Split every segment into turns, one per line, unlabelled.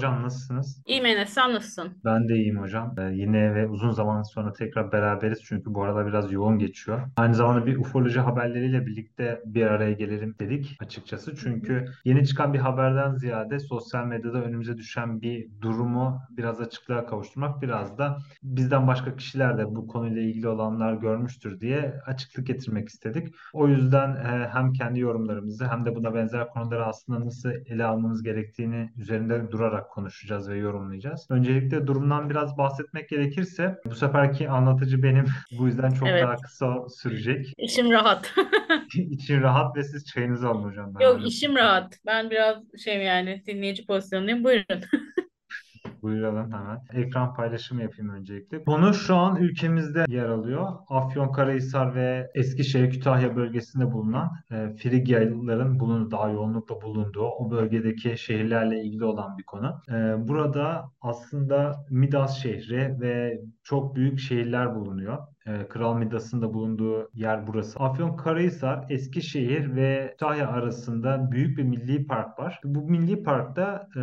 hocam nasılsınız?
İyiyim Enes, sen nasılsın?
Ben de iyiyim hocam. Ee, yine ve uzun zaman sonra tekrar beraberiz çünkü bu aralar biraz yoğun geçiyor. Aynı zamanda bir ufoloji haberleriyle birlikte bir araya gelelim dedik açıkçası. Çünkü yeni çıkan bir haberden ziyade sosyal medyada önümüze düşen bir durumu biraz açıklığa kavuşturmak, biraz da bizden başka kişiler de bu konuyla ilgili olanlar görmüştür diye açıklık getirmek istedik. O yüzden e, hem kendi yorumlarımızı hem de buna benzer konuları aslında nasıl ele almamız gerektiğini üzerinde durarak konuşacağız ve yorumlayacağız. Öncelikle durumdan biraz bahsetmek gerekirse bu seferki anlatıcı benim. Bu yüzden çok
Evet,
daha kısa sürecek.
işim rahat.
İçin rahat ve siz çayınızı alın hocam. Ben
Yok,
öyle
işim rahat. Ben biraz şey yani dinleyici pozisyondayım. Buyurun.
Buyuralım hemen. Ekran paylaşımı yapayım öncelikle. Konu şu an ülkemizde yer alıyor. Afyonkarahisar ve Eskişehir Kütahya bölgesinde bulunan e, Frigyalıların bulunduğu, daha yoğunlukla bulunduğu o bölgedeki şehirlerle ilgili olan bir konu. E, burada aslında Midas şehri ve çok büyük şehirler bulunuyor. E, Kral Midas'ın da bulunduğu yer burası. Afyonkarahisar, Eskişehir ve Kütahya arasında büyük bir milli park var. Bu milli parkta e,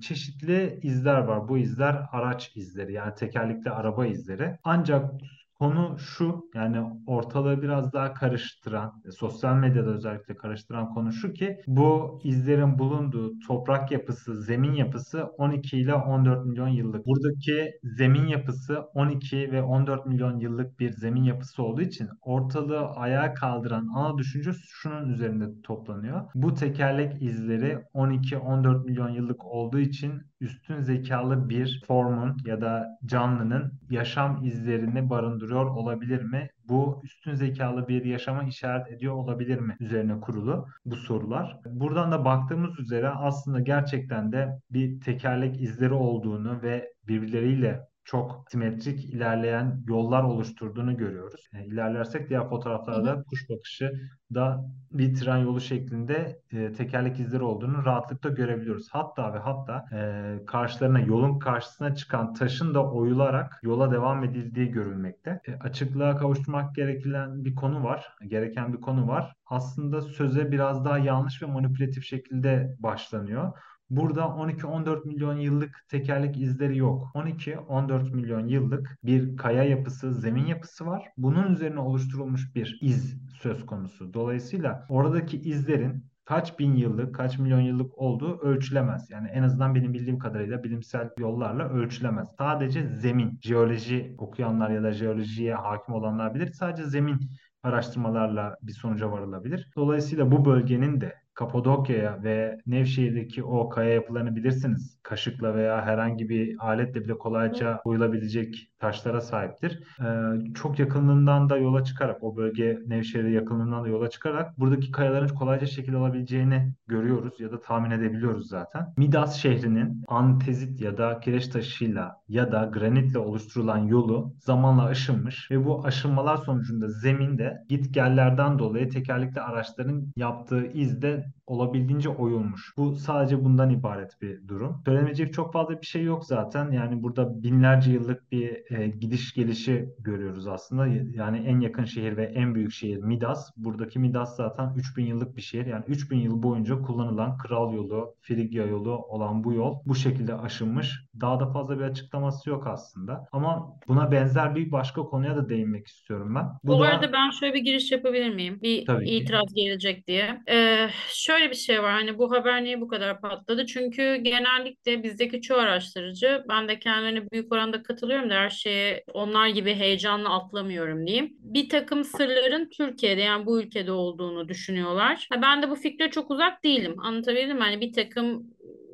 çeşitli izler var. Bu izler araç izleri yani tekerlekli araba izleri. Ancak konu şu yani ortalığı biraz daha karıştıran, e, sosyal medyada özellikle karıştıran konu şu ki bu izlerin bulunduğu toprak yapısı, zemin yapısı 12 ile 14 milyon yıllık. Buradaki zemin yapısı 12 ve 14 milyon yıllık bir zemin yapısı olduğu için ortalığı ayağa kaldıran ana düşünce şunun üzerinde toplanıyor. Bu tekerlek izleri 12-14 milyon yıllık olduğu için üstün zekalı bir formun ya da canlının yaşam izlerini barındırıyor olabilir mi? Bu üstün zekalı bir yaşama işaret ediyor olabilir mi? Üzerine kurulu bu sorular. Buradan da baktığımız üzere aslında gerçekten de bir tekerlek izleri olduğunu ve birbirleriyle çok simetrik ilerleyen yollar oluşturduğunu görüyoruz. E, ilerlersek diğer
Hı hı.
fotoğraflarda kuş bakışı da bir tren yolu şeklinde e, tekerlek izleri olduğunu rahatlıkla görebiliyoruz. Hatta ve hatta e, karşılarına yolun karşısına çıkan taşın da oyularak yola devam edildiği görülmekte. E, açıklığa kavuşturmak gereken bir konu var. Gereken bir konu var. Aslında söze biraz daha yanlış ve manipülatif şekilde başlanıyor. Burada 12-14 milyon yıllık tekerlek izleri yok. 12-14 milyon yıllık bir kaya yapısı, zemin yapısı var. Bunun üzerine oluşturulmuş bir iz söz konusu. Dolayısıyla oradaki izlerin kaç bin yıllık, kaç milyon yıllık olduğu ölçülemez. Yani en azından benim bildiğim kadarıyla bilimsel yollarla ölçülemez. Sadece zemin, jeoloji okuyanlar ya da jeolojiye hakim olanlar bilir. Sadece zemin araştırmalarla bir sonuca varılabilir. Dolayısıyla bu bölgenin de Kapadokya'ya ve Nevşehir'deki o kaya yapılarını bilirsiniz. Kaşıkla veya herhangi bir aletle bile kolayca oyulabilecek taşlara sahiptir. Ee, çok yakınlığından da yola çıkarak, o bölge Nevşehir'e yakınlığından da yola çıkarak buradaki kayaların kolayca şekil alabileceğini görüyoruz ya da tahmin edebiliyoruz zaten. Midas şehrinin antezit ya da kireç taşıyla ya da granitle oluşturulan yolu zamanla aşınmış ve bu aşınmalar sonucunda zeminde gitgellerden dolayı tekerlekli araçların yaptığı izde olabildiğince oyulmuş. Bu sadece bundan ibaret bir durum. Söylemeyecek çok fazla bir şey yok zaten. Yani burada binlerce yıllık bir e, gidiş gelişi görüyoruz aslında. Yani en yakın şehir ve en büyük şehir Midas. Buradaki Midas zaten 3000 yıllık bir şehir. Yani 3000 yıl boyunca kullanılan kral yolu, Frigya yolu olan bu yol bu şekilde aşınmış. Daha da fazla bir açıklaması yok aslında. Ama buna benzer bir başka konuya da değinmek istiyorum ben. Bu
Bu
da
arada ben şöyle bir giriş yapabilir miyim? Bir
tabii ki.
itiraz gelecek diye. Ee, şöyle bir şey var hani bu haber niye bu kadar patladı? Çünkü genellikle bizdeki çoğu araştırıcı ben de kendilerine büyük oranda katılıyorum da her şeye onlar gibi heyecanla atlamıyorum diyeyim. Bir takım sırların Türkiye'de yani bu ülkede olduğunu düşünüyorlar. Ben de bu fikre çok uzak değilim. Anlatabildim mi? Hani bir takım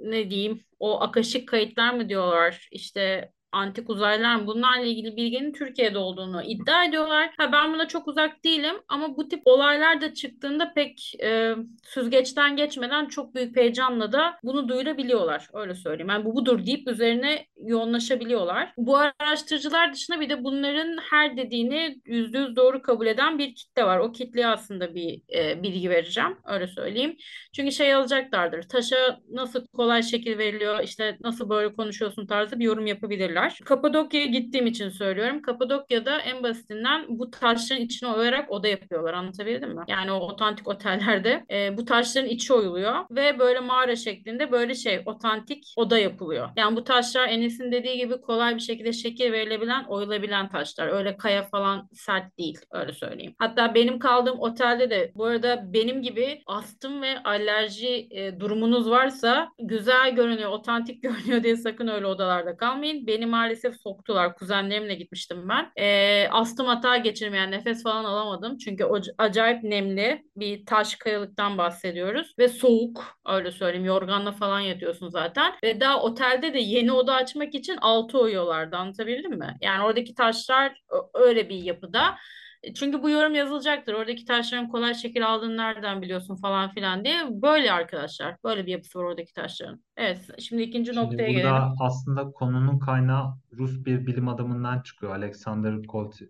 ne diyeyim o akaşik kayıtlar mı diyorlar işte antik uzaylılar bunlarla ilgili bilginin Türkiye'de olduğunu iddia ediyorlar. Ha ben buna çok uzak değilim ama bu tip olaylar da çıktığında pek e, süzgeçten geçmeden çok büyük heyecanla da bunu duyurabiliyorlar. Öyle söyleyeyim. Yani bu budur deyip üzerine yoğunlaşabiliyorlar. Bu araştırıcılar dışında bir de bunların her dediğini yüzde yüz doğru kabul eden bir kitle var. O kitleye aslında bir e, bilgi vereceğim. Öyle söyleyeyim. Çünkü şey alacaklardır. Taşa nasıl kolay şekil veriliyor, işte nasıl böyle konuşuyorsun tarzı bir yorum yapabilirler. Yaparlar. Kapadokya'ya gittiğim için söylüyorum. Kapadokya'da en basitinden bu taşların içine oyarak oda yapıyorlar. Anlatabildim mi? Yani o otantik otellerde e, bu taşların içi oyuluyor ve böyle mağara şeklinde böyle şey otantik oda yapılıyor. Yani bu taşlar Enes'in dediği gibi kolay bir şekilde şekil verilebilen, oyulabilen taşlar. Öyle kaya falan sert değil öyle söyleyeyim. Hatta benim kaldığım otelde de bu arada benim gibi astım ve alerji e, durumunuz varsa güzel görünüyor, otantik görünüyor diye sakın öyle odalarda kalmayın. Beni maalesef soktular. Kuzenlerimle gitmiştim ben. E, astım hata geçirmeyen nefes falan alamadım. Çünkü o acayip nemli bir taş kayalıktan bahsediyoruz. Ve soğuk öyle söyleyeyim. Yorganla falan yatıyorsun zaten. Ve daha otelde de yeni oda açmak için altı oyuyorlardı. Anlatabildim mi? Yani oradaki taşlar öyle bir yapıda. E, çünkü bu yorum yazılacaktır. Oradaki taşların kolay şekil aldığını nereden biliyorsun falan filan diye. Böyle arkadaşlar. Böyle bir yapısı var oradaki taşların. Evet. Şimdi ikinci
Şimdi
noktaya
burada
gelelim.
aslında konunun kaynağı Rus bir bilim adamından çıkıyor. Alexander Kolt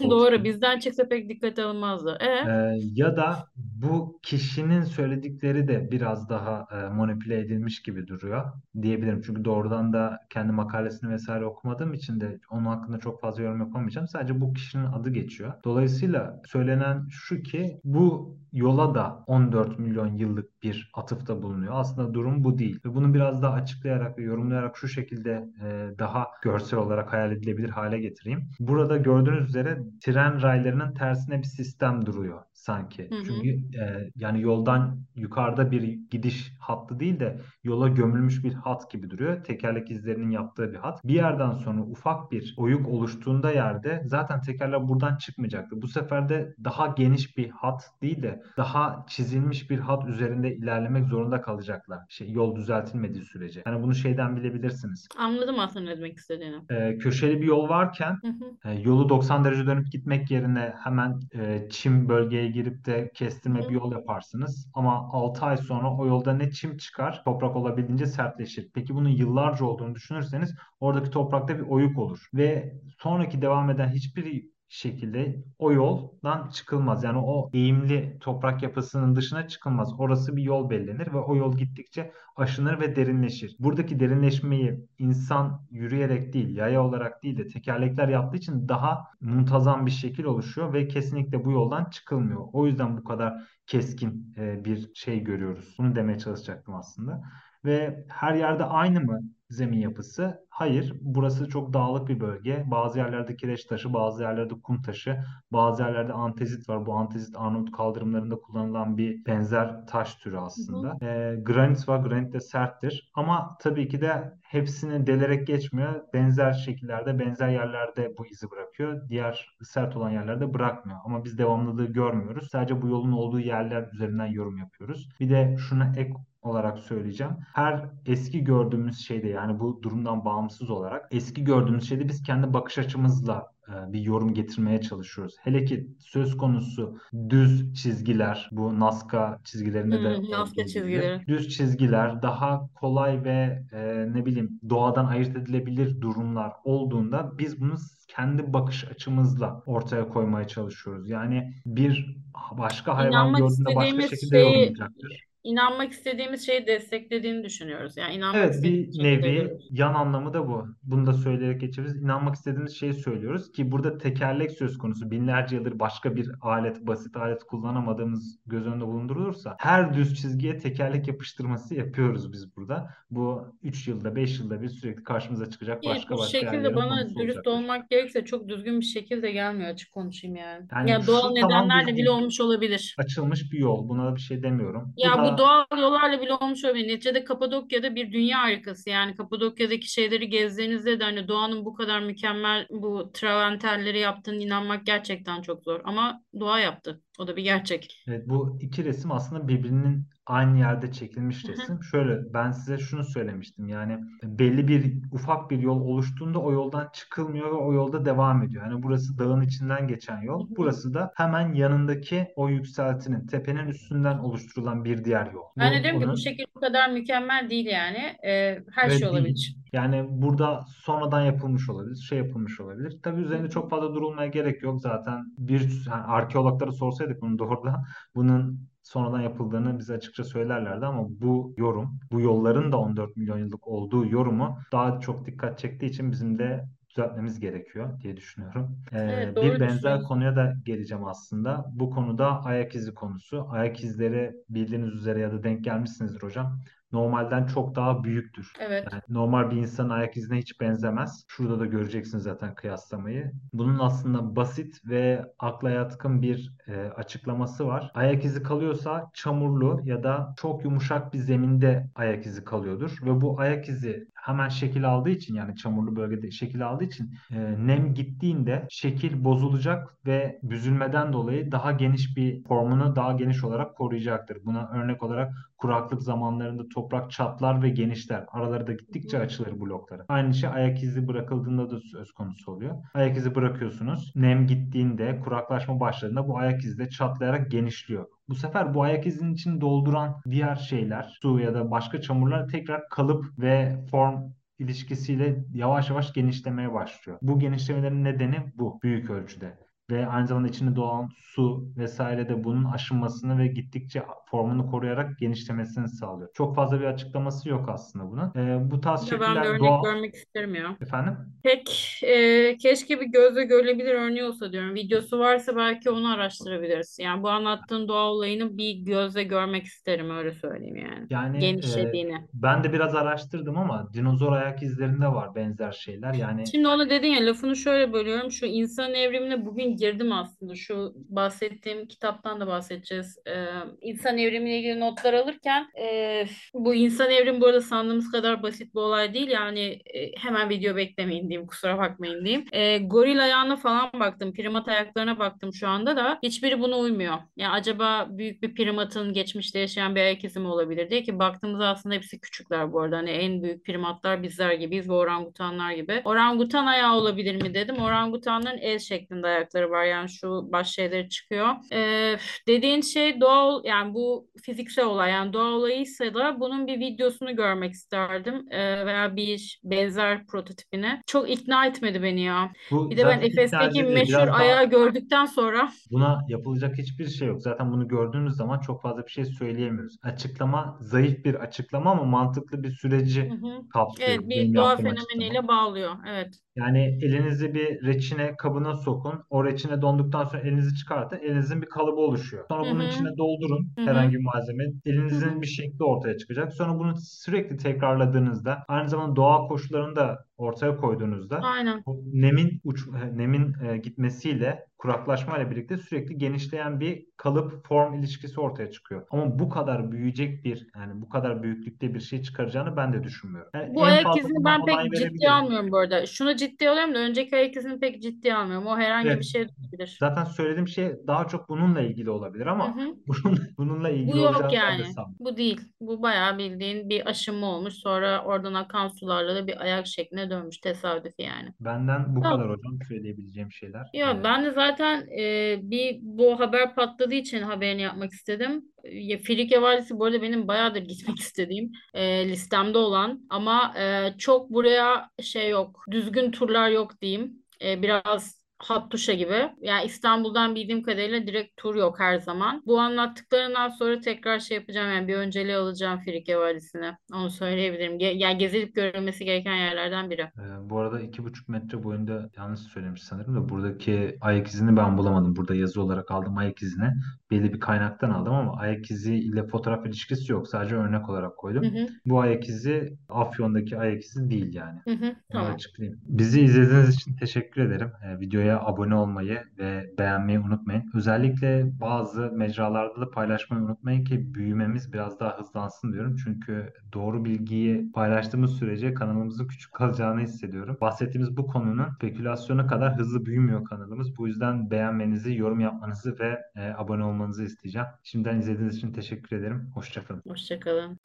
Doğru. Bizden çıksa pek dikkate alınmazdı. E?
Ee, ya da bu kişinin söyledikleri de biraz daha e, manipüle edilmiş gibi duruyor diyebilirim. Çünkü doğrudan da kendi makalesini vesaire okumadığım için de onun hakkında çok fazla yorum yapamayacağım. Sadece bu kişinin adı geçiyor. Dolayısıyla söylenen şu ki bu yola da 14 milyon yıllık bir atıfta bulunuyor. Aslında durum bu değil. Ve bunu biraz daha açıklayarak ve yorumlayarak şu şekilde e, daha görsel olarak hayal edilebilir hale getireyim. Burada gördüğünüz üzere tren raylarının tersine bir sistem duruyor sanki.
Hı hı.
Çünkü e, yani yoldan yukarıda bir gidiş hattı değil de yola gömülmüş bir hat gibi duruyor. Tekerlek izlerinin yaptığı bir hat. Bir yerden sonra ufak bir oyuk oluştuğunda yerde zaten tekerler buradan çıkmayacaktı. Bu sefer de daha geniş bir hat değil de daha çizilmiş bir hat üzerinde ilerlemek zorunda kalacaklar. Şey, yol düzeltilmediği sürece. Yani bunu şeyden bilebilirsiniz.
Anladım aslında ne demek istediğini.
E, köşeli bir yol varken
Hı hı.
e, yolu 90 derece dönüp gitmek yerine hemen e, çim bölgeye girip de kestirme
Hı.
bir yol yaparsınız. Ama 6 ay sonra o yolda ne çim çıkar, toprak olabildiğince sertleşir. Peki bunun yıllarca olduğunu düşünürseniz oradaki toprakta bir oyuk olur. Ve sonraki devam eden hiçbir şekilde o yoldan çıkılmaz. Yani o eğimli toprak yapısının dışına çıkılmaz. Orası bir yol belirlenir ve o yol gittikçe aşınır ve derinleşir. Buradaki derinleşmeyi insan yürüyerek değil, yaya olarak değil de tekerlekler yaptığı için daha muntazam bir şekil oluşuyor ve kesinlikle bu yoldan çıkılmıyor. O yüzden bu kadar keskin e, bir şey görüyoruz. Bunu demeye çalışacaktım aslında. Ve her yerde aynı mı zemin yapısı? Hayır. Burası çok dağlık bir bölge. Bazı yerlerde kireç taşı, bazı yerlerde kum taşı, bazı yerlerde antezit var. Bu antezit Arnavut kaldırımlarında kullanılan bir benzer taş türü aslında.
Hı hı.
E, granit var. Granit de serttir. Ama tabii ki de hepsini delerek geçmiyor. Benzer şekillerde, benzer yerlerde bu izi bırakıyor. Diğer sert olan yerlerde bırakmıyor. Ama biz devamlılığı görmüyoruz. Sadece bu yolun olduğu yerler üzerinden yorum yapıyoruz. Bir de şuna ek olarak söyleyeceğim. Her eski gördüğümüz şeyde yani bu durumdan bağımsız olarak eski gördüğümüz şeyde biz kendi bakış açımızla e, bir yorum getirmeye çalışıyoruz. Hele ki söz konusu düz çizgiler, bu Nazca çizgilerinde de
Hmm, Nazca
olduğu gibi
çizgileri.
düz çizgiler daha kolay ve e, ne bileyim doğadan ayırt edilebilir durumlar olduğunda biz bunu kendi bakış açımızla ortaya koymaya çalışıyoruz. Yani bir başka hayvan
İnanmak
gördüğünde başka şekilde
şeyi
yorumlayacaktır.
İnanmak istediğimiz şeyi desteklediğini düşünüyoruz. Yani inanmak
Evet
istediğimiz
bir nevi yan anlamı da bu. Bunu da söyleyerek geçebiliriz. İnanmak istediğimiz şeyi söylüyoruz ki burada tekerlek söz konusu. Binlerce yıldır başka bir alet, basit alet kullanamadığımız göz önünde bulundurulursa her düz çizgiye tekerlek yapıştırması yapıyoruz biz burada. Bu 3 yılda 5 yılda bir sürekli karşımıza çıkacak
Ki
başka
bu
başka
şekilde
yerlerin
bana
konusu
dürüst olmak gerekirse çok düzgün bir şekilde gelmiyor açık konuşayım yani.
Yani
Ya doğal
tamam
nedenlerle bile
düzgün
olmuş olabilir.
açılmış bir yol. Buna da bir şey demiyorum. Bu
Ya bu doğal yollarla bile olmuş olabilir. Neticede Kapadokya'da bir dünya harikası. Yani Kapadokya'daki şeyleri gezdiğinizde de hani doğanın bu kadar mükemmel bu travertenleri yaptığını inanmak gerçekten çok zor. Ama doğa yaptı. O da bir gerçek.
Evet, bu iki resim aslında birbirinin aynı yerde çekilmiş resim. Şöyle ben size şunu söylemiştim yani belli bir ufak bir yol oluştuğunda o yoldan çıkılmıyor ve o yolda devam ediyor. Yani burası dağın içinden geçen yol. Burası da hemen yanındaki o yükseltinin tepenin üstünden oluşturulan bir diğer yol.
Ben de diyorum ki bu şekil bu kadar mükemmel değil yani. Ee, her şey
ve değil.
olabilir.
Yani burada sonradan yapılmış olabilir, şey yapılmış olabilir. Tabii üzerinde çok fazla durulmaya gerek yok. Zaten bir yani arkeologlara sorsaydık bunu doğrudan bunun sonradan yapıldığını bize açıkça söylerlerdi ama bu yorum, bu yolların da 14 milyon yıllık olduğu yorumu daha çok dikkat çektiği için bizim de düzeltmemiz gerekiyor diye düşünüyorum. Ee,
Evet
bir benzer konuya da geleceğim aslında. Bu konuda ayak izi konusu. Ayak izleri bildiğiniz üzere ya da denk gelmişsinizdir hocam. Normalden çok daha büyüktür.
Evet.
Yani normal bir insanın ayak izine hiç benzemez. Şurada da göreceksiniz zaten kıyaslamayı. Bunun aslında basit ve akla yatkın bir e, açıklaması var. Ayak izi kalıyorsa çamurlu ya da çok yumuşak bir zeminde ayak izi kalıyordur. Ve bu ayak izi hemen şekil aldığı için yani çamurlu bölgede şekil aldığı için e, nem gittiğinde şekil bozulacak ve büzülmeden dolayı daha geniş bir formunu daha geniş olarak koruyacaktır. Buna örnek olarak kuraklık zamanlarında toprak çatlar ve genişler. Araları da gittikçe açılır blokları. Aynı şey ayak izi bırakıldığında da söz konusu oluyor. Ayak izi bırakıyorsunuz. Nem gittiğinde, kuraklaşma başladığında bu ayak izi de çatlayarak genişliyor. Bu sefer bu ayak izinin içini dolduran diğer şeyler, su ya da başka çamurlar tekrar kalıp ve form ilişkisiyle yavaş yavaş genişlemeye başlıyor. Bu genişlemelerin nedeni bu büyük ölçüde. Ve aynı zamanda içinde doğan su vesaire de bunun aşınmasını ve gittikçe formunu koruyarak genişlemesini sağlıyor. Çok fazla bir açıklaması yok aslında bunun. Ee, bu tarz
Ya ben bir
şekiller
örnek
doğal.
görmek isterim ya.
Efendim?
Pek e, keşke bir gözle görülebilir örneği olsa diyorum. Videosu varsa belki onu araştırabiliriz. Yani bu anlattığın doğa olayını bir gözle görmek isterim öyle söyleyeyim yani.
Yani e,
Genişlediğini.
ben de biraz araştırdım ama dinozor ayak izlerinde var benzer şeyler. Yani
Şimdi onu dedin ya lafını şöyle bölüyorum. Şu insan evrimine bugün girdim aslında. Şu bahsettiğim kitaptan da bahsedeceğiz. Ee, insan evrimiyle ilgili notlar alırken e, bu insan evrimi bu arada sandığımız kadar basit bir olay değil. Yani e, hemen video beklemeyin diyeyim kusura bakmayın diyeyim. E, goril ayağına falan baktım. Primat ayaklarına baktım şu anda da. Hiçbiri buna uymuyor. Yani acaba büyük bir primatın geçmişte yaşayan bir ayak izi mi olabilir diye ki baktığımızda aslında hepsi küçükler bu arada. Hani en büyük primatlar bizler gibiyiz ve orangutanlar gibi. Orangutan ayağı olabilir mi dedim. Orangutanların el şeklinde ayakları var. Yani şu baş şeyleri çıkıyor. Ee, dediğin şey doğal yani bu fiziksel olay yani doğa olayıysa da bunun bir videosunu görmek isterdim. Ee, veya bir benzer prototipini. Çok ikna etmedi beni ya.
bu
Bir de ben Efes'teki meşhur
daha
ayağı gördükten sonra
Buna yapılacak hiçbir şey yok. Zaten bunu gördüğümüz zaman çok fazla bir şey söyleyemiyoruz. Açıklama zayıf bir açıklama ama mantıklı bir
Hı
süreci
hı.
kapsıyor
Evet bir doğa
yaptığım açıklama.
fenomeniyle bağlıyor. Evet.
Yani elinizi bir reçine kabına sokun. O reçine donduktan sonra elinizi çıkartın. Elinizin bir kalıbı oluşuyor. Sonra bunun içine doldurun herhangi bir malzeme. Elinizin bir şekli ortaya çıkacak. Sonra bunu sürekli tekrarladığınızda aynı zamanda doğa koşullarını da ortaya koyduğunuzda
Aynen.
bu nemin uç, nemin e, gitmesiyle kuraklaşmayla birlikte sürekli genişleyen bir kalıp form ilişkisi ortaya çıkıyor. Ama bu kadar büyüyecek bir yani bu kadar büyüklükte bir şey çıkaracağını ben de düşünmüyorum. Yani
Bu ayak izini ben pek ciddiye almıyorum bu arada. Şunu ciddiye alıyorum da önceki ayak izini pek ciddiye almıyorum. O herhangi bir
Evet.
şey de olabilir.
Zaten söylediğim şey daha çok bununla ilgili olabilir ama
hı.
bunun, bununla
Bu
ilgili
yok
ben de
yani. Bu değil. Bu bayağı bildiğin bir aşınma olmuş. Sonra oradan akan sularla da bir ayak şekline dönmüş. Tesadüfi yani.
Benden bu
Tamam.
kadar hocam söyleyebileceğim şeyler.
Ya
Ee,
ben de zaten e, bir bu haber patladığı için haberini yapmak istedim. Ya, Frike Vadisi bu arada benim bayağıdır gitmek istediğim e, listemde olan ama e, çok buraya şey yok. Düzgün turlar yok diyeyim. E, biraz Hattuşa gibi. Yani İstanbul'dan bildiğim kadarıyla direkt tur yok her zaman. Bu anlattıklarından sonra tekrar şey yapacağım yani bir önceliği alacağım Frike Vadisi'ne. Onu söyleyebilirim. Ge yani gezilip görülmesi gereken yerlerden biri.
Ee, bu arada iki buçuk metre boyunda yanlış söylemiş sanırım da buradaki ayak izini ben bulamadım. Burada yazı olarak aldım ayak izini. Belli bir kaynaktan aldım ama ayak izi ile fotoğraf ilişkisi yok. Sadece örnek olarak
Hı
koydum.
hı,
Bu ayak izi Afyon'daki ayak izi değil yani.
hı hı,
Onu
tamam.
açıklayayım. Bizi izlediğiniz için teşekkür ederim. Ee, videoya abone olmayı ve beğenmeyi unutmayın. Özellikle bazı mecralarda da paylaşmayı unutmayın ki büyümemiz biraz daha hızlansın diyorum. Çünkü doğru bilgiyi paylaştığımız sürece kanalımızın küçük kalacağını hissediyorum. Bahsettiğimiz bu konunun spekülasyona kadar hızlı büyümüyor kanalımız. Bu yüzden beğenmenizi, yorum yapmanızı ve e, abone olmanızı isteyeceğim. Şimdiden izlediğiniz için teşekkür ederim. Hoşçakalın.
Hoşça kalın.